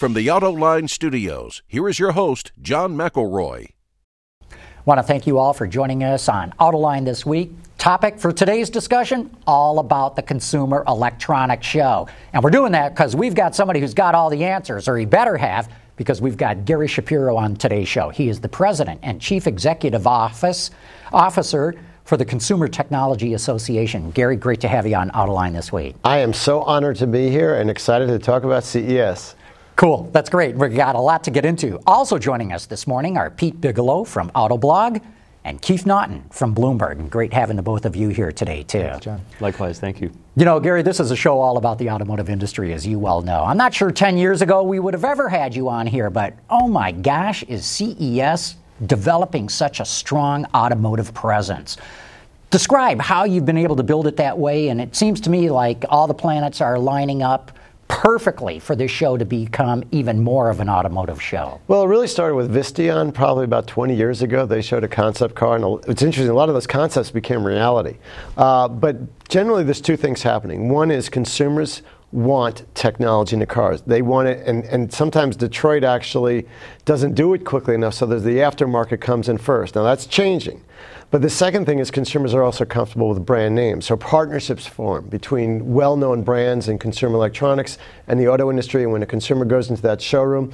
From the Autoline Studios, here is your host, John McElroy. I Want to thank you all for joining us on Autoline this week. Topic for today's discussion all about the Consumer Electronics Show. And we're doing that because we've got somebody who's got all the answers, or he better have, because we've got Gary Shapiro on today's show. He is the president and chief executive office officer for the Consumer Technology Association. Gary, great to have you on Autoline this week. I am so honored to be here and excited to talk about CES. Cool. That's great. We've got a lot to get into. Also joining us this morning are Pete Bigelow from Autoblog and Keith Naughton from Bloomberg. And Great having the both of you here today, too. Thanks, John. Likewise, thank you. You know, Gary, this is a show all about the automotive industry, as you well know. I'm not sure 10 years ago we would have ever had you on here, but oh my gosh, is CES developing such a strong automotive presence? Describe how you've been able to build it that way, and it seems to me like all the planets are lining up perfectly for this show to become even more of an automotive show? Well, it really started with Visteon probably about 20 years ago. They showed a concept car, and it's interesting, a lot of those concepts became reality. Uh, but generally, there's two things happening. One is consumers want technology in the cars. They want it, and, and sometimes Detroit actually doesn't do it quickly enough, so there's the aftermarket comes in first. Now, that's changing. But the second thing is consumers are also comfortable with brand names. So partnerships form between well known brands in consumer electronics and the auto industry. And when a consumer goes into that showroom,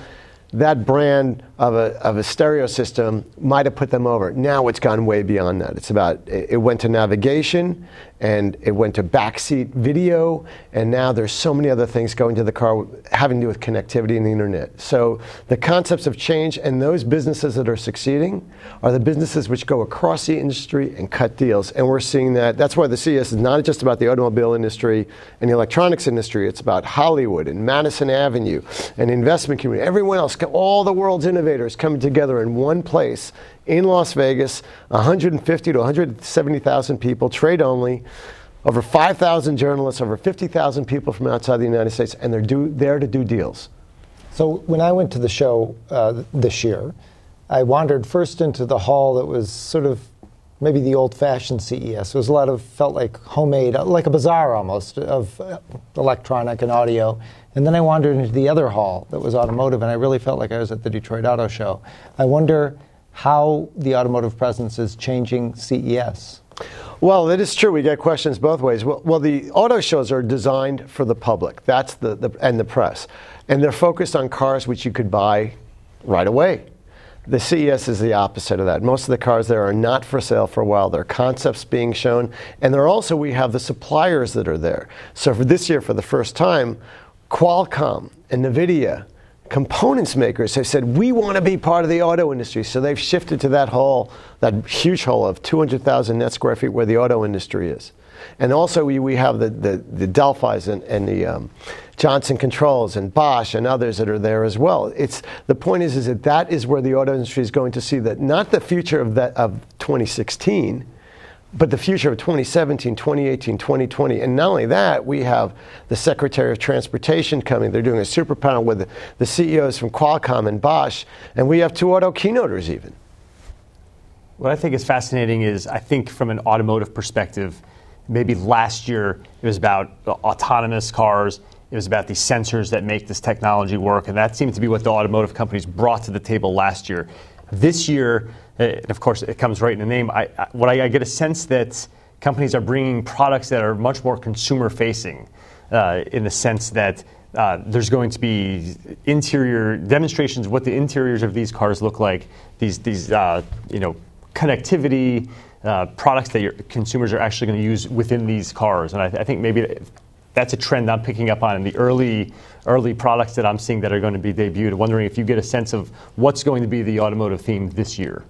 that brand of a, of a stereo system might have put them over. Now it's gone way beyond that. It's about, it went to navigation and it went to backseat video, and now there's so many other things going to the car having to do with connectivity and the internet. So the concepts have changed, and those businesses that are succeeding are the businesses which go across the industry and cut deals. And we're seeing that. That's why the CES is not just about the automobile industry and the electronics industry, it's about Hollywood and Madison Avenue and investment community, everyone else, all the world's innovators coming together in one place in Las Vegas, 150 to 170,000 people, trade only, over 5,000 journalists, over 50,000 people from outside the United States, and they're do, there to do deals. So when I went to the show uh, this year, I wandered first into the hall that was sort of maybe the old-fashioned CES. It was a lot of felt like homemade, like a bazaar almost of uh, electronic and audio. And then I wandered into the other hall that was automotive, and I really felt like I was at the Detroit Auto Show. I wonder how the automotive presence is changing CES. Well, it is true. We get questions both ways. Well, well, the auto shows are designed for the public. That's the, the and the press, and they're focused on cars which you could buy right away. The CES is the opposite of that. Most of the cars there are not for sale for a while. There are concepts being shown, and there also we have the suppliers that are there. So for this year, for the first time, Qualcomm and Nvidia components makers have said we want to be part of the auto industry. So they've shifted to that hole that huge hole of 200000 net square feet where the auto industry is. And also we, we have the, the, the delphis and, and the um, johnson controls and bosch and others that are there as well. It's the point is, is that that is where the auto industry is going to see that not the future of, that, of 2016 but the future of 2017, 2018, 2020. And not only that, we have the Secretary of Transportation coming. They're doing a super panel with the, CEOs from Qualcomm and Bosch. And we have two auto keynoters even. What I think is fascinating is I think from an automotive perspective, maybe last year it was about autonomous cars. It was about the sensors that make this technology work. And that seemed to be what the automotive companies brought to the table last year. This year, and of course, it comes right in the name. I, I, what I, I, get a sense that companies are bringing products that are much more consumer facing, uh, in the sense that uh, there's going to be interior demonstrations of what the interiors of these cars look like. These these uh, you know connectivity uh, products that your consumers are actually going to use within these cars, and I, I think maybe that's a trend I'm picking up on in the early early products that I'm seeing that are going to be debuted. Wondering if you get a sense of what's going to be the automotive theme this year.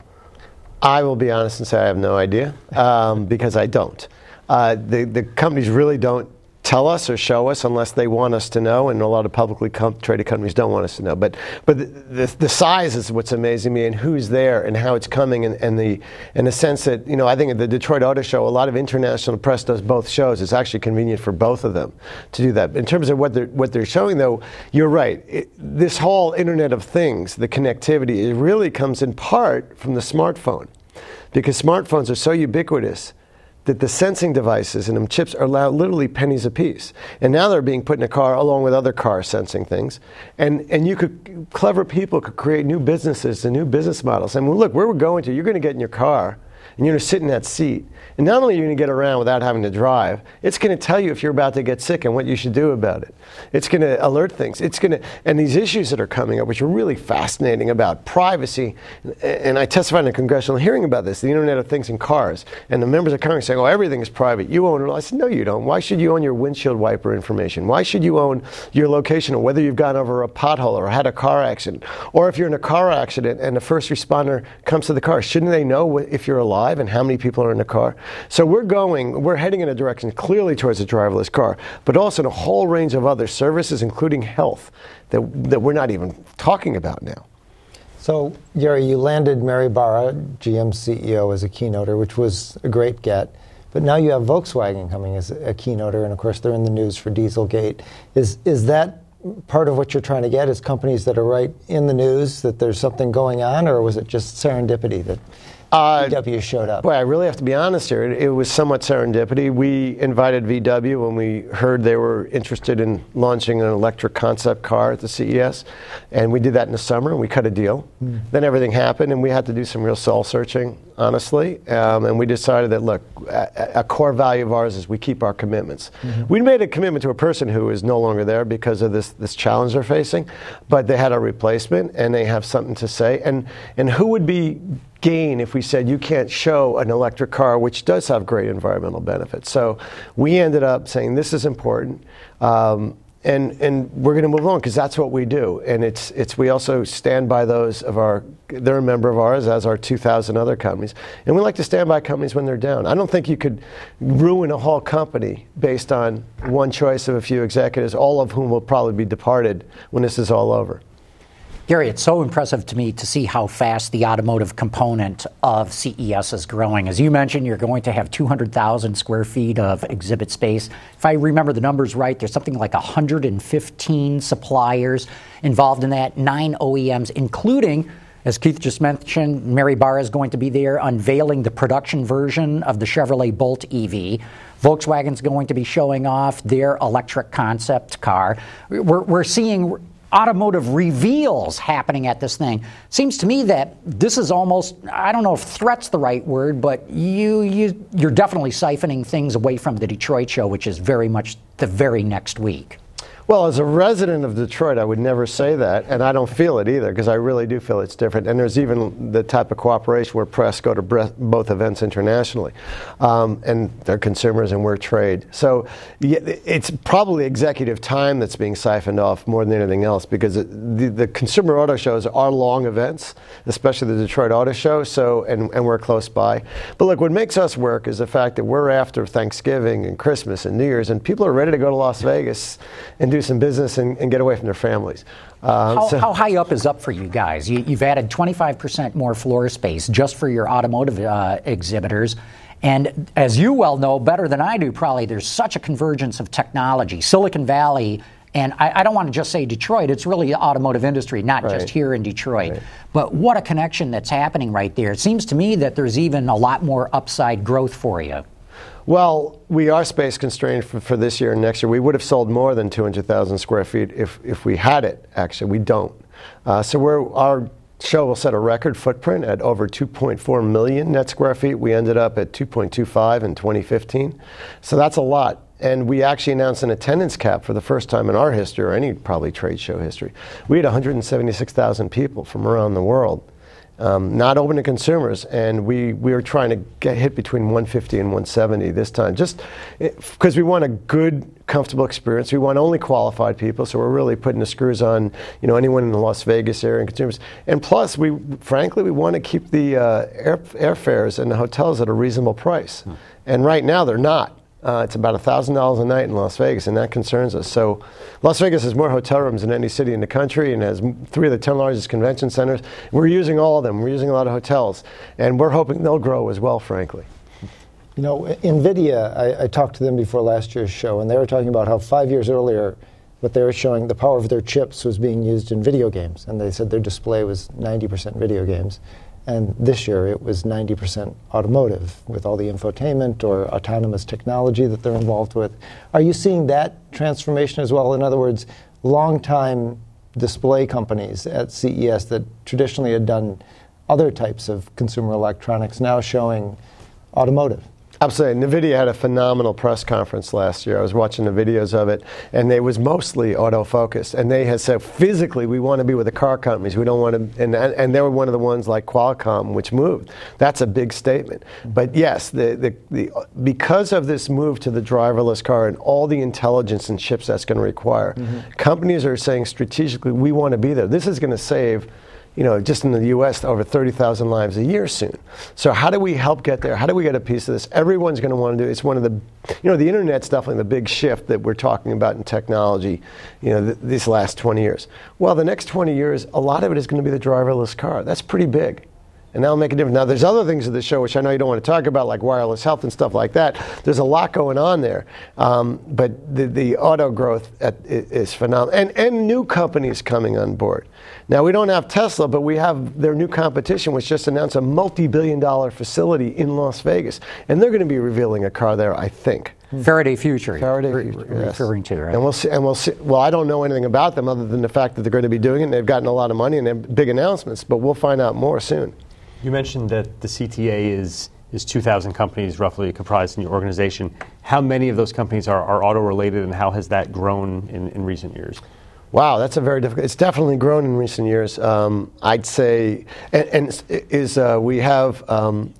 I will be honest and say I have no idea um, because I don't. Uh, the, the companies really don't tell us or show us unless they want us to know, and a lot of publicly com- traded companies don't want us to know. But but the, the, the, size is what's amazing me, and who's there, and how it's coming, and, and the in the sense that you know I think at the Detroit Auto Show, a lot of international press does both shows. It's actually convenient for both of them to do that. In terms of what they're what they're showing, though, you're right. It, this whole Internet of Things, the connectivity, it really comes in part from the smartphone, because smartphones are so ubiquitous that the sensing devices and them chips are literally pennies a piece. And now they're being put in a car along with other car sensing things. And, and you could, clever people could create new businesses and new business models. I And look, where we're going to, you're going to get in your car and you're going to sit in that seat and not only are you going to get around without having to drive, it's going to tell you if you're about to get sick and what you should do about it. It's going to alert things. It's going to, and these issues that are coming up, which are really fascinating about privacy. And I testified in a congressional hearing about this, the Internet of Things in cars. And the members of Congress saying, oh, everything is private. You own it. I said, no, you don't. Why should you own your windshield wiper information? Why should you own your location or whether you've gone over a pothole or had a car accident? Or if you're in a car accident and the first responder comes to the car, shouldn't they know if you're alive and how many people are in the car? So we're going, we're heading in a direction clearly towards a driverless car, but also in a whole range of other services, including health, that, that we're not even talking about now. So, Gary, you landed Mary Barra, GM CEO, as a keynoter, which was a great get. But now you have Volkswagen coming as a keynoter, and of course they're in the news for Dieselgate. Is is that part of what you're trying to get? Is companies that are right in the news that there's something going on, or was it just serendipity that uh, VW showed up? Boy, I really have to be honest here. It, it, was somewhat serendipity. We invited VW when we heard they were interested in launching an electric concept car at the CES, and we did that in the summer. and We cut a deal. Mm. Then everything happened, and we had to do some real soul searching, honestly. Um, and we decided that look, a, a, core value of ours is we keep our commitments. Mm-hmm. We made a commitment to a person who is no longer there because of this this challenge they're facing, but they had a replacement, and they have something to say. And and who would be gain if we said you can't show an electric car, which does have great environmental benefits. So we ended up saying this is important. Um, and, and we're going to move on because that's what we do. And it's, it's, we also stand by those of our, they're a member of ours, as are 2,000 other companies. And we like to stand by companies when they're down. I don't think you could ruin a whole company based on one choice of a few executives, all of whom will probably be departed when this is all over. Gary, it's so impressive to me to see how fast the automotive component of CES is growing. As you mentioned, you're going to have 200,000 square feet of exhibit space. If I remember the numbers right, there's something like 115 suppliers involved in that, nine OEMs, including as Keith just mentioned, Mary Barra is going to be there unveiling the production version of the Chevrolet Bolt EV. Volkswagen's going to be showing off their electric concept car. We're, we're seeing automotive reveals happening at this thing. Seems to me that this is almost I don't know if threat's the right word, but you you you're definitely siphoning things away from the Detroit show, which is very much the very next week. Well, as a resident of Detroit, I would never say that, and I don't feel it either because I really do feel it's different. And there's even the type of cooperation where press go to both events internationally, um, and they're consumers and we're trade. So yeah, it's probably executive time that's being siphoned off more than anything else because it, the, the, consumer auto shows are long events, especially the Detroit Auto Show. So and, and we're close by. But look, what makes us work is the fact that we're after Thanksgiving and Christmas and New Year's, and people are ready to go to Las Vegas and do do some business and, and get away from their families. Uh, how, so, how, high up is up for you guys? You, have added 25% more floor space just for your automotive uh, exhibitors. And as you well know, better than I do, probably, there's such a convergence of technology. Silicon Valley, and I, I don't want to just say Detroit, it's really the automotive industry, not right. just here in Detroit. Right. But what a connection that's happening right there. It seems to me that there's even a lot more upside growth for you. Well, we are space constrained for, for, this year and next year. We would have sold more than 200,000 square feet if, if we had it, actually. We don't. Uh, so we're, our show will set a record footprint at over 2.4 million net square feet. We ended up at 2.25 in 2015. So that's a lot. And we actually announced an attendance cap for the first time in our history, or any probably trade show history. We had 176,000 people from around the world um, not open to consumers, and we, we were trying to get hit between 150 and 170 this time, just because we want a good, comfortable experience. We want only qualified people, so we're really putting the screws on, you know, anyone in the Las Vegas area and consumers. And plus, we frankly we want to keep the uh, air, airfares and the hotels at a reasonable price, hmm. and right now they're not. Uh, it's about $1,000 a night in Las Vegas, and that concerns us. So, Las Vegas has more hotel rooms than any city in the country and has three of the 10 largest convention centers. We're using all of them. We're using a lot of hotels, and we're hoping they'll grow as well, frankly. You know, NVIDIA, I, I talked to them before last year's show, and they were talking about how five years earlier, what they were showing, the power of their chips was being used in video games. And they said their display was 90% video games. And this year it was 90% automotive with all the infotainment or autonomous technology that they're involved with. Are you seeing that transformation as well? In other words, long-time display companies at CES that traditionally had done other types of consumer electronics now showing automotive. Absolutely. NVIDIA had a phenomenal press conference last year. I was watching the videos of it, and it was mostly auto focused. And they had said, physically, we want to be with the car companies. We don't want to, and, and they were one of the ones like Qualcomm, which moved. That's a big statement. But yes, the, the, the, because of this move to the driverless car and all the intelligence and chips that's going to require, mm-hmm. companies are saying strategically, we want to be there. This is going to save you know, just in the U.S., over 30,000 lives a year soon. So how do we help get there? How do we get a piece of this? Everyone's going to want to do. It. It's one of the, you know, the internet's definitely the big shift that we're talking about in technology. You know, th- these last 20 years. Well, the next 20 years, a lot of it is going to be the driverless car. That's pretty big. And that'll make a difference. Now, there's other things of the show which I know you don't want to talk about, like wireless health and stuff like that. There's a lot going on there. Um, but the, the auto growth at, is phenomenal. And, and new companies coming on board. Now, we don't have Tesla, but we have their new competition, which just announced a multi billion dollar facility in Las Vegas. And they're going to be revealing a car there, I think. Faraday Future. Faraday re- Future. Yes. Referring to, right? And we'll see. And we'll see. Well, I don't know anything about them other than the fact that they're going to be doing it. and They've gotten a lot of money and they have big announcements. But we'll find out more soon. You mentioned that the CTA is is 2,000 companies roughly comprised in your organization. How many of those companies are, are auto related, and how has that grown in, in recent years? Wow, that's a very difficult. It's definitely grown in recent years. Um, I'd say, and, and is uh, we have um,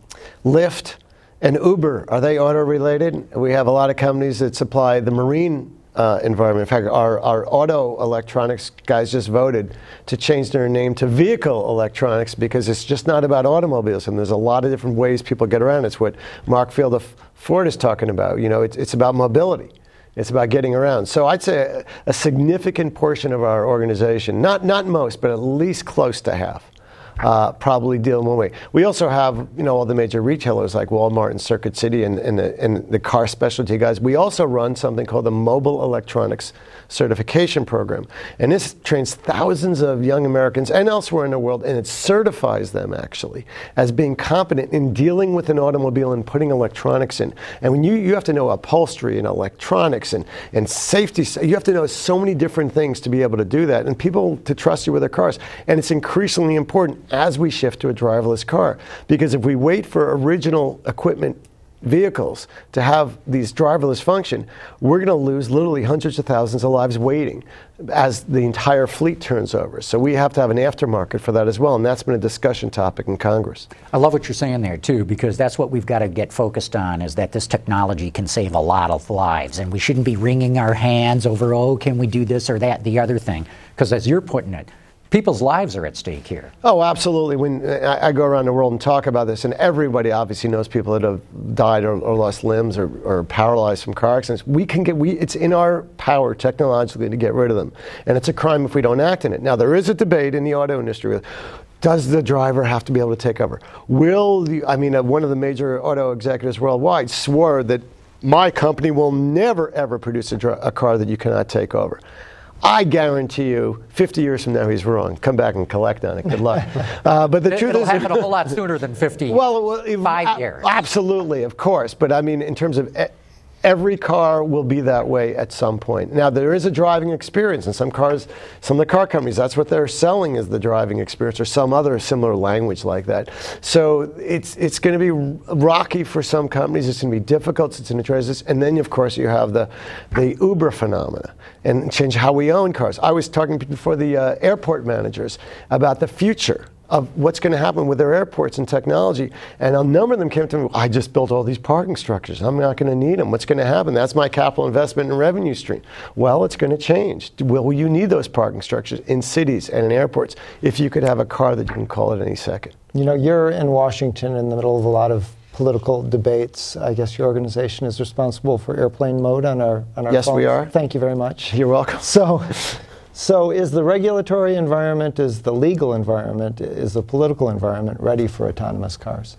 Lyft and Uber. Are they auto related? We have a lot of companies that supply the marine uh, environment. In fact, our, our auto electronics guys just voted to change their name to vehicle electronics because it's just not about automobiles. And there's a lot of different ways people get around. It's what Mark Field of Ford is talking about. You know, it's, it's about mobility. It's about getting around. So I'd say a, a significant portion of our organization, not, not most, but at least close to half, uh, probably deal one way. We also have, you know, all the major retailers like Walmart and Circuit City and, and, the, and the car specialty guys. We also run something called the Mobile Electronics Certification Program. And this trains thousands of young Americans and elsewhere in the world, and it certifies them actually as being competent in dealing with an automobile and putting electronics in. And when you, you have to know upholstery and electronics and, and safety, you have to know so many different things to be able to do that, and people to trust you with their cars. And it's increasingly important as we shift to a driverless car. Because if we wait for original equipment vehicles to have these driverless function, we're going to lose literally hundreds of thousands of lives waiting as the entire fleet turns over. So we have to have an aftermarket for that as well, and that's been a discussion topic in Congress. I love what you're saying there too, because that's what we've got to get focused on: is that this technology can save a lot of lives, and we shouldn't be wringing our hands over, oh, can we do this or that, the other thing, because as you're putting it people's lives are at stake here. Oh, absolutely. When I, I, go around the world and talk about this, and everybody obviously knows people that have died or, or lost limbs or, or, paralyzed from car accidents. We can get, we, it's in our power technologically to get rid of them, and it's a crime if we don't act in it. Now, there is a debate in the auto industry. Does the driver have to be able to take over? Will the, I mean, uh, one of the major auto executives worldwide swore that my company will never ever produce a, a car that you cannot take over. I guarantee you, 50 years from now, he's wrong. Come back and collect on it. Good luck. Uh, but the it, truth it'll is, happen a whole lot sooner than 50. Well, well five years. Absolutely, of course. But I mean, in terms of every car will be that way at some point. Now, there is a driving experience, and some cars, some of the car companies, that's what they're selling is the driving experience, or some other similar language like that. So it's it's going to be rocky for some companies. It's going to be difficult. It's going to transition, and then of course you have the the Uber phenomena and change how we own cars. I was talking before the uh, airport managers about the future of what's going to happen with their airports and technology. And a number of them came to me, I just built all these parking structures. I'm not going to need them. What's going to happen? That's my capital investment and revenue stream. Well, it's going to change. Will you need those parking structures in cities and in airports if you could have a car that you can call at any second? You know, you're in Washington in the middle of a lot of political debates. I guess your organization is responsible for airplane mode on our on our Yes, phones. we are. Thank you very much. You're welcome. So so, is the regulatory environment, is the legal environment, is the political environment ready for autonomous cars?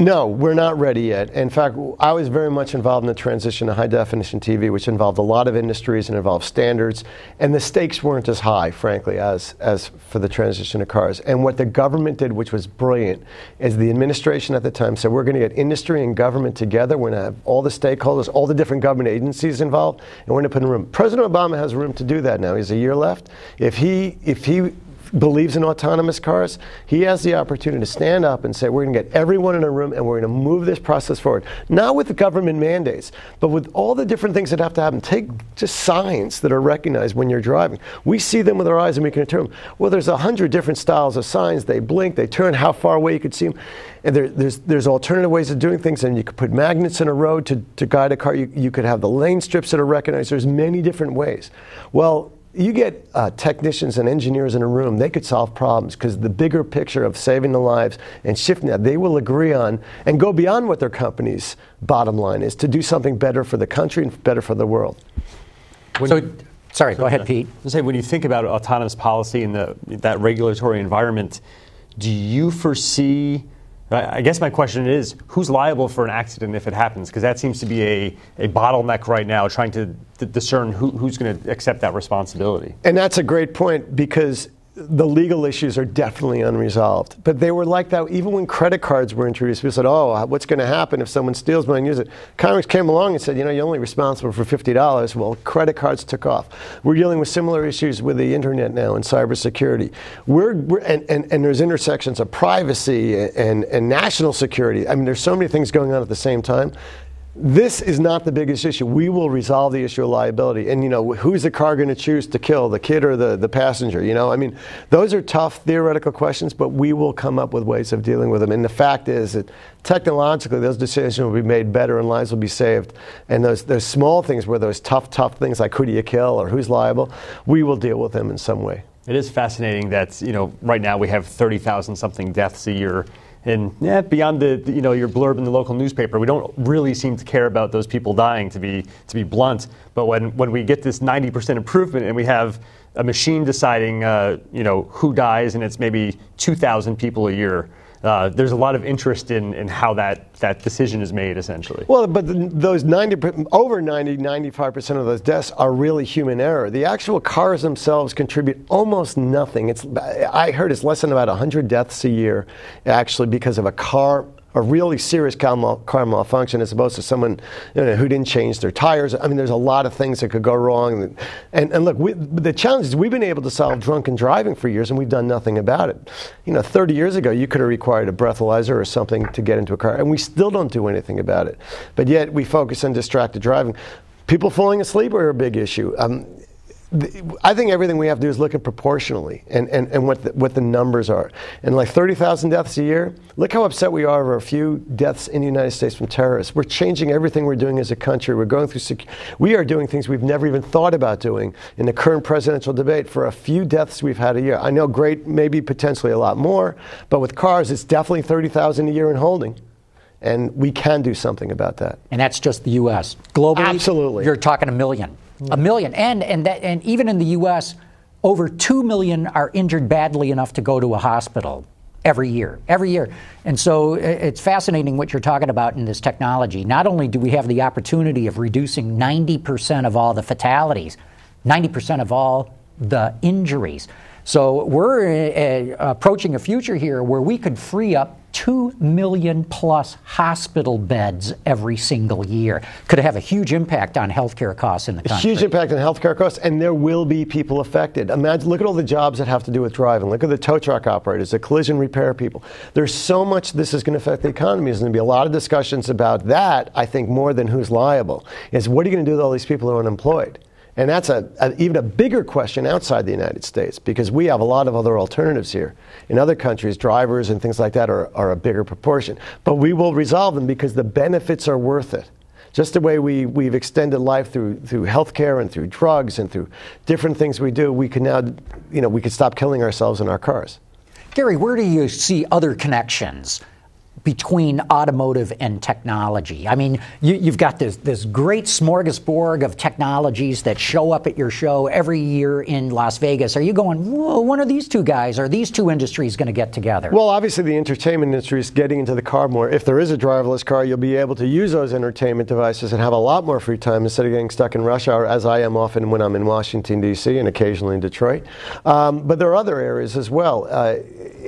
No, we're not ready yet. In fact, I was very much involved in the transition to high definition TV, which involved a lot of industries and involved standards. And the stakes weren't as high, frankly, as, as for the transition to cars. And what the government did, which was brilliant, is the administration at the time said, we're going to get industry and government together. We're going to have all the stakeholders, all the different government agencies involved, and we're going to put in room. President Obama has room to do that now. He has a year left. If he, if he believes in autonomous cars, he has the opportunity to stand up and say, we're going to get everyone in a room and we're going to move this process forward. Not with the government mandates, but with all the different things that have to happen. Take just signs that are recognized when you're driving. We see them with our eyes and we can determine, well, there's a hundred different styles of signs. They blink, they turn, how far away you could see them. And there, there's, there's alternative ways of doing things, and you could put magnets in a road to, to guide a car. You, you could have the lane strips that are recognized. There's many different ways. Well, you get uh, technicians and engineers in a room, they could solve problems because the bigger picture of saving the lives and shifting that, they will agree on and go beyond what their company's bottom line is to do something better for the country and better for the world. So, sorry, go ahead, Pete. I say when you think about autonomous policy and the, that regulatory environment, do you foresee? I guess my question is, who's liable for an accident if it happens? Because that seems to be a, a bottleneck right now, trying to d- discern who, who's going to accept that responsibility. And that's a great point because the legal issues are definitely unresolved. But they were like that even when credit cards were introduced. People said, oh, what's going to happen if someone steals money and uses it? Congress came along and said, you know, you're only responsible for $50. Well, credit cards took off. We're dealing with similar issues with the internet now and cybersecurity. We're, we're and, and, and there's intersections of privacy and, and national security. I mean, there's so many things going on at the same time. This is not the biggest issue. We will resolve the issue of liability. And, you know, who's the car going to choose to kill, the kid or the, the passenger? You know, I mean, those are tough theoretical questions, but we will come up with ways of dealing with them. And the fact is that technologically, those decisions will be made better and lives will be saved. And those, those small things where those tough, tough things like who do you kill or who's liable, we will deal with them in some way. It is fascinating that, you know, right now we have 30,000 something deaths a year and yeah, beyond the you know your blurb in the local newspaper, we don't really seem to care about those people dying. To be to be blunt, but when when we get this 90% improvement and we have a machine deciding uh, you know who dies and it's maybe 2,000 people a year, uh, there's a lot of interest in, in how that, that decision is made, essentially. Well, but those 90, over 90, 95% of those deaths are really human error. The actual cars themselves contribute almost nothing. It's, I heard it's less than about 100 deaths a year, actually, because of a car a really serious car, mal- car malfunction as opposed to someone you know, who didn't change their tires. I mean, there's a lot of things that could go wrong. And, and look, we, the challenge is we've been able to solve drunken driving for years and we've done nothing about it. You know, 30 years ago, you could have required a breathalyzer or something to get into a car, and we still don't do anything about it. But yet we focus on distracted driving. People falling asleep are a big issue. Um, I think everything we have to do is look at proportionally and, and, and what, the, what the numbers are. And like 30,000 deaths a year, look how upset we are over a few deaths in the United States from terrorists. We're changing everything we're doing as a country. We're going through, sec- we are doing things we've never even thought about doing in the current presidential debate for a few deaths we've had a year. I know great, maybe potentially a lot more, but with cars, it's definitely 30,000 a year in holding. And we can do something about that. And that's just the U.S. Globally, Absolutely. you're talking a million. A million. And, and, that, and even in the U.S., over 2 million are injured badly enough to go to a hospital every year, every year. And so it's fascinating what you're talking about in this technology. Not only do we have the opportunity of reducing 90% of all the fatalities, 90% of all the injuries. So we're uh, approaching a future here where we could free up 2 million plus hospital beds every single year. Could have a huge impact on healthcare costs in the country. Huge impact on healthcare costs, and there will be people affected. Imagine, look at all the jobs that have to do with driving. Look at the tow truck operators, the collision repair people. There's so much this is going to affect the economy. There's going to be a lot of discussions about that, I think, more than who's liable. Is what are you going to do with all these people who are unemployed? And that's a, a, even a bigger question outside the United States because we have a lot of other alternatives here. In other countries, drivers and things like that are, are a bigger proportion. But we will resolve them because the benefits are worth it. Just the way we, we've extended life through, through healthcare and through drugs and through different things we do, we can now, you know, we can stop killing ourselves in our cars. Gary, where do you see other connections between automotive and technology. I mean, you, have got this, this great smorgasbord of technologies that show up at your show every year in Las Vegas. Are you going, whoa, when are these two guys, are these two industries going to get together? Well, obviously, the entertainment industry is getting into the car more. If there is a driverless car, you'll be able to use those entertainment devices and have a lot more free time instead of getting stuck in rush hour, as I am often when I'm in Washington, D.C., and occasionally in Detroit. Um, but there are other areas as well. Uh,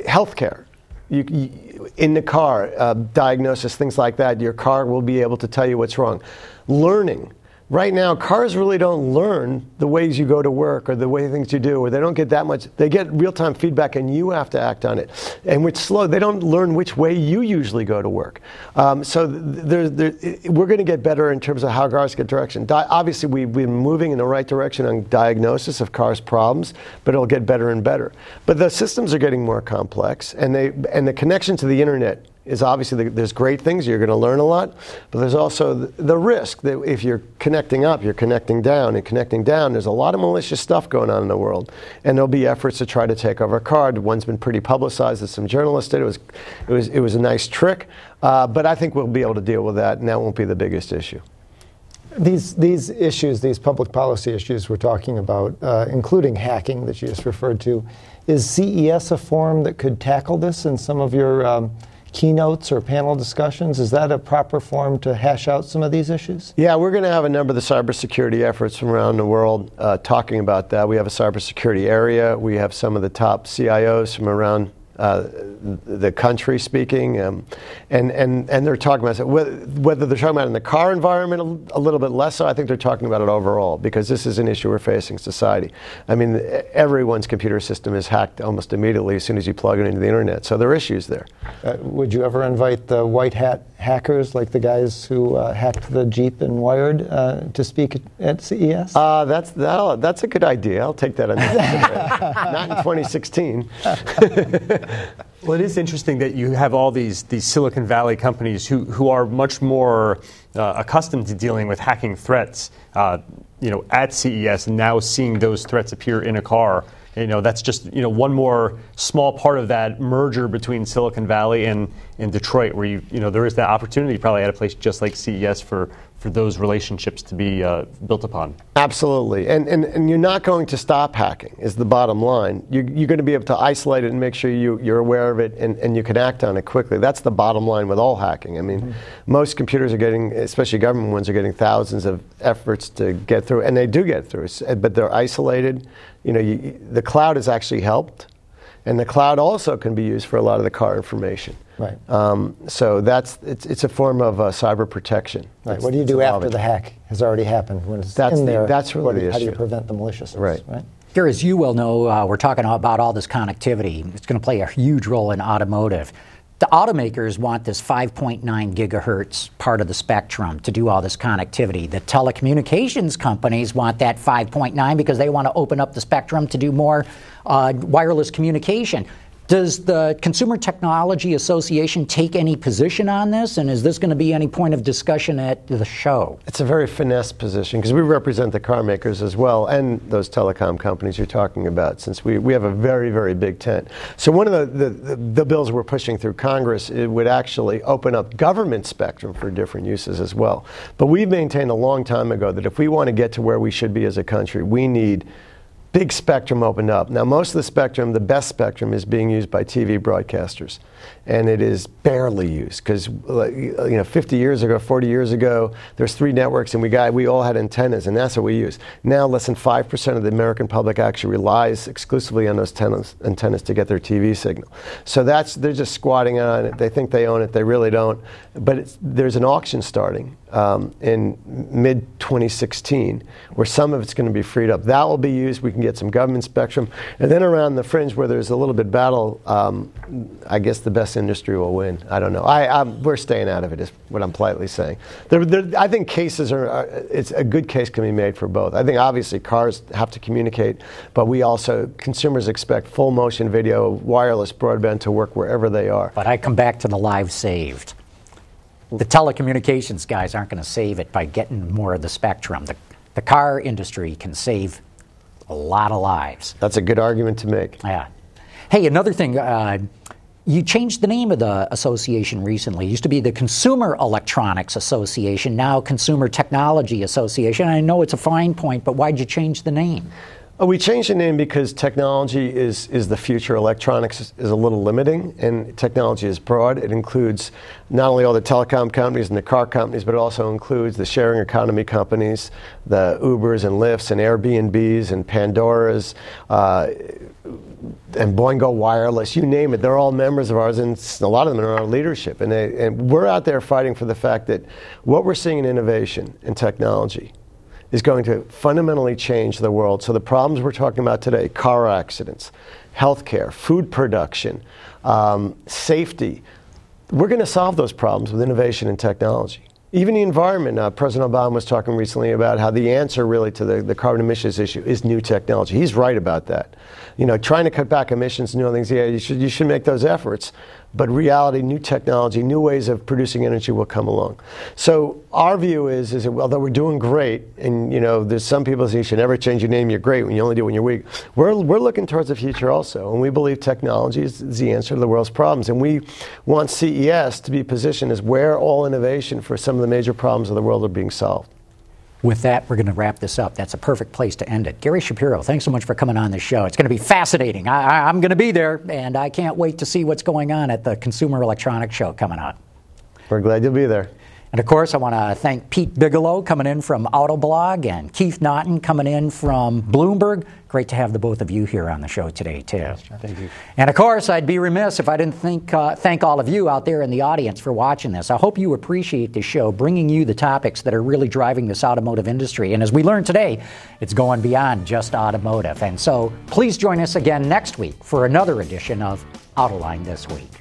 healthcare. You, you, in the car, uh, diagnosis, things like that, your car will be able to tell you what's wrong. Learning right now, cars really don't learn the ways you go to work or the way things you do, or they don't get that much. They get real time feedback and you have to act on it. And it's slow, they don't learn which way you usually go to work. Um, so we're going to get better in terms of how cars get direction. Di- obviously, we've been moving in the right direction on diagnosis of cars' problems, but it'll get better and better. But the systems are getting more complex, and, they, and the connection to the internet is obviously the, there's great things you're going to learn a lot, but there's also the, the, risk that if you're connecting up, you're connecting down, and connecting down, there's a lot of malicious stuff going on in the world, and there'll be efforts to try to take over a card. One's been pretty publicized that some journalists did. It was, it was, it was a nice trick, uh, but I think we'll be able to deal with that, and that won't be the biggest issue. These, these issues, these public policy issues we're talking about, uh, including hacking that you just referred to, is CES a forum that could tackle this in some of your um, keynotes or panel discussions? Is that a proper forum to hash out some of these issues? Yeah, we're going to have a number of the cybersecurity efforts from around the world uh, talking about that. We have a cybersecurity area. We have some of the top CIOs from around uh, the country speaking, um, and, and, and they're talking about it. Whether they're talking about in the car environment a, a, little bit less so, I think they're talking about it overall because this is an issue we're facing society. I mean, everyone's computer system is hacked almost immediately as soon as you plug it into the internet, so there are issues there. Uh, would you ever invite the white hat hackers like the guys who uh, hacked the Jeep and Wired uh, to speak at CES? Uh, that's, that's a good idea. I'll take that. Not in 2016. well, it is interesting that you have all these, these Silicon Valley companies who, who are much more uh, accustomed to dealing with hacking threats. Uh, you know, at CES, and now seeing those threats appear in a car you know that's just you know one more small part of that merger between Silicon Valley and, and Detroit, where you you know there is that opportunity probably at a place just like CES for for those relationships to be uh, built upon. Absolutely, and, and and you're not going to stop hacking is the bottom line. You're, you're going to be able to isolate it and make sure you you're aware of it and, and you can act on it quickly. That's the bottom line with all hacking. I mean, mm-hmm. most computers are getting, especially government ones, are getting thousands of efforts to get through, and they do get through, but they're isolated you know, you, the cloud has actually helped, and the cloud also can be used for a lot of the car information. Right. Um, so that's it's, it's a form of uh, cyber protection. Right. what do you do after the hack has already happened when it's that's in the, there? That's really what, the How issue. do you prevent the maliciousness? Right. Right. Here, as you well know, uh, we're talking about all this connectivity. It's going to play a huge role in automotive. The automakers want this 5.9 gigahertz part of the spectrum to do all this connectivity. The telecommunications companies want that 5.9 because they want to open up the spectrum to do more uh, wireless communication. Does the Consumer Technology Association take any position on this? And is this going to be any point of discussion at the show? It's a very finesse position because we represent the car makers as well and those telecom companies you're talking about, since we, we have a very, very big tent. So, one of the, the, the, the bills we're pushing through Congress it would actually open up government spectrum for different uses as well. But we've maintained a long time ago that if we want to get to where we should be as a country, we need big spectrum opened up. Now, most of the spectrum, the best spectrum, is being used by TV broadcasters and it is barely used because you know 50 years ago 40 years ago there's three networks and we got we all had antennas and that's what we use. Now less than 5% of the american public actually relies exclusively on those antennas to get their tv signal. So that's they're just squatting on it. They think they own it. They really don't. But there's an auction starting um, in mid 2016 where some of it's going to be freed up that will be used we can get some government spectrum and then around the fringe where there's a little bit battle um, i guess the best industry will win. I don't know. I, I'm, we're staying out of it, is what I'm politely saying. There, there, I think cases are, are, it's a good case can be made for both. I think obviously cars have to communicate, but we also, consumers expect full motion video, wireless broadband to work wherever they are. But I come back to the live saved. The telecommunications guys aren't going to save it by getting more of the spectrum. The, the car industry can save a lot of lives. That's a good argument to make. Yeah. Hey, another thing. Uh, you changed the name of the association recently. It used to be the Consumer Electronics Association, now Consumer Technology Association. I know it's a fine point, but why'd you change the name? Oh, we changed the name because technology is, is the future. Electronics is, is, a little limiting, and technology is broad. It includes not only all the telecom companies and the car companies, but it also includes the sharing economy companies, the Ubers and Lyfts and Airbnbs and Pandoras. Uh, and Boingo Wireless, you name it, they're all members of ours, and a lot of them are in our leadership. And, they, and we're out there fighting for the fact that what we're seeing in innovation and technology is going to fundamentally change the world. So the problems we're talking about today, car accidents, healthcare, food production, um, safety, we're going to solve those problems with innovation and technology. Even the environment, uh, President Obama was talking recently about how the answer really to the, the carbon emissions issue is new technology. He's right about that. You know, trying to cut back emissions and new things, yeah, you should, you should make those efforts. But reality, new technology, new ways of producing energy will come along. So our view is, is that although we're doing great, and you know, there's some people say you should never change your name, you're great when you only do it when you're weak. We're, we're looking towards the future also, and we believe technology is, is the answer to the world's problems. And we want CES to be positioned as where all innovation for some of the major problems of the world are being solved. With that, we're going to wrap this up. That's a perfect place to end it. Gary Shapiro, thanks so much for coming on the show. It's going to be fascinating. I, am going to be there, and I can't wait to see what's going on at the Consumer Electronics Show coming up. We're glad you'll be there. And of course, I want to thank Pete Bigelow coming in from Autoblog and Keith Naughton coming in from Bloomberg. Great to have the both of you here on the show today, too. Thank you. And of course, I'd be remiss if I didn't think, uh, thank all of you out there in the audience for watching this. I hope you appreciate this show, bringing you the topics that are really driving this automotive industry. And as we learned today, it's going beyond just automotive. And so please join us again next week for another edition of Autoline This Week.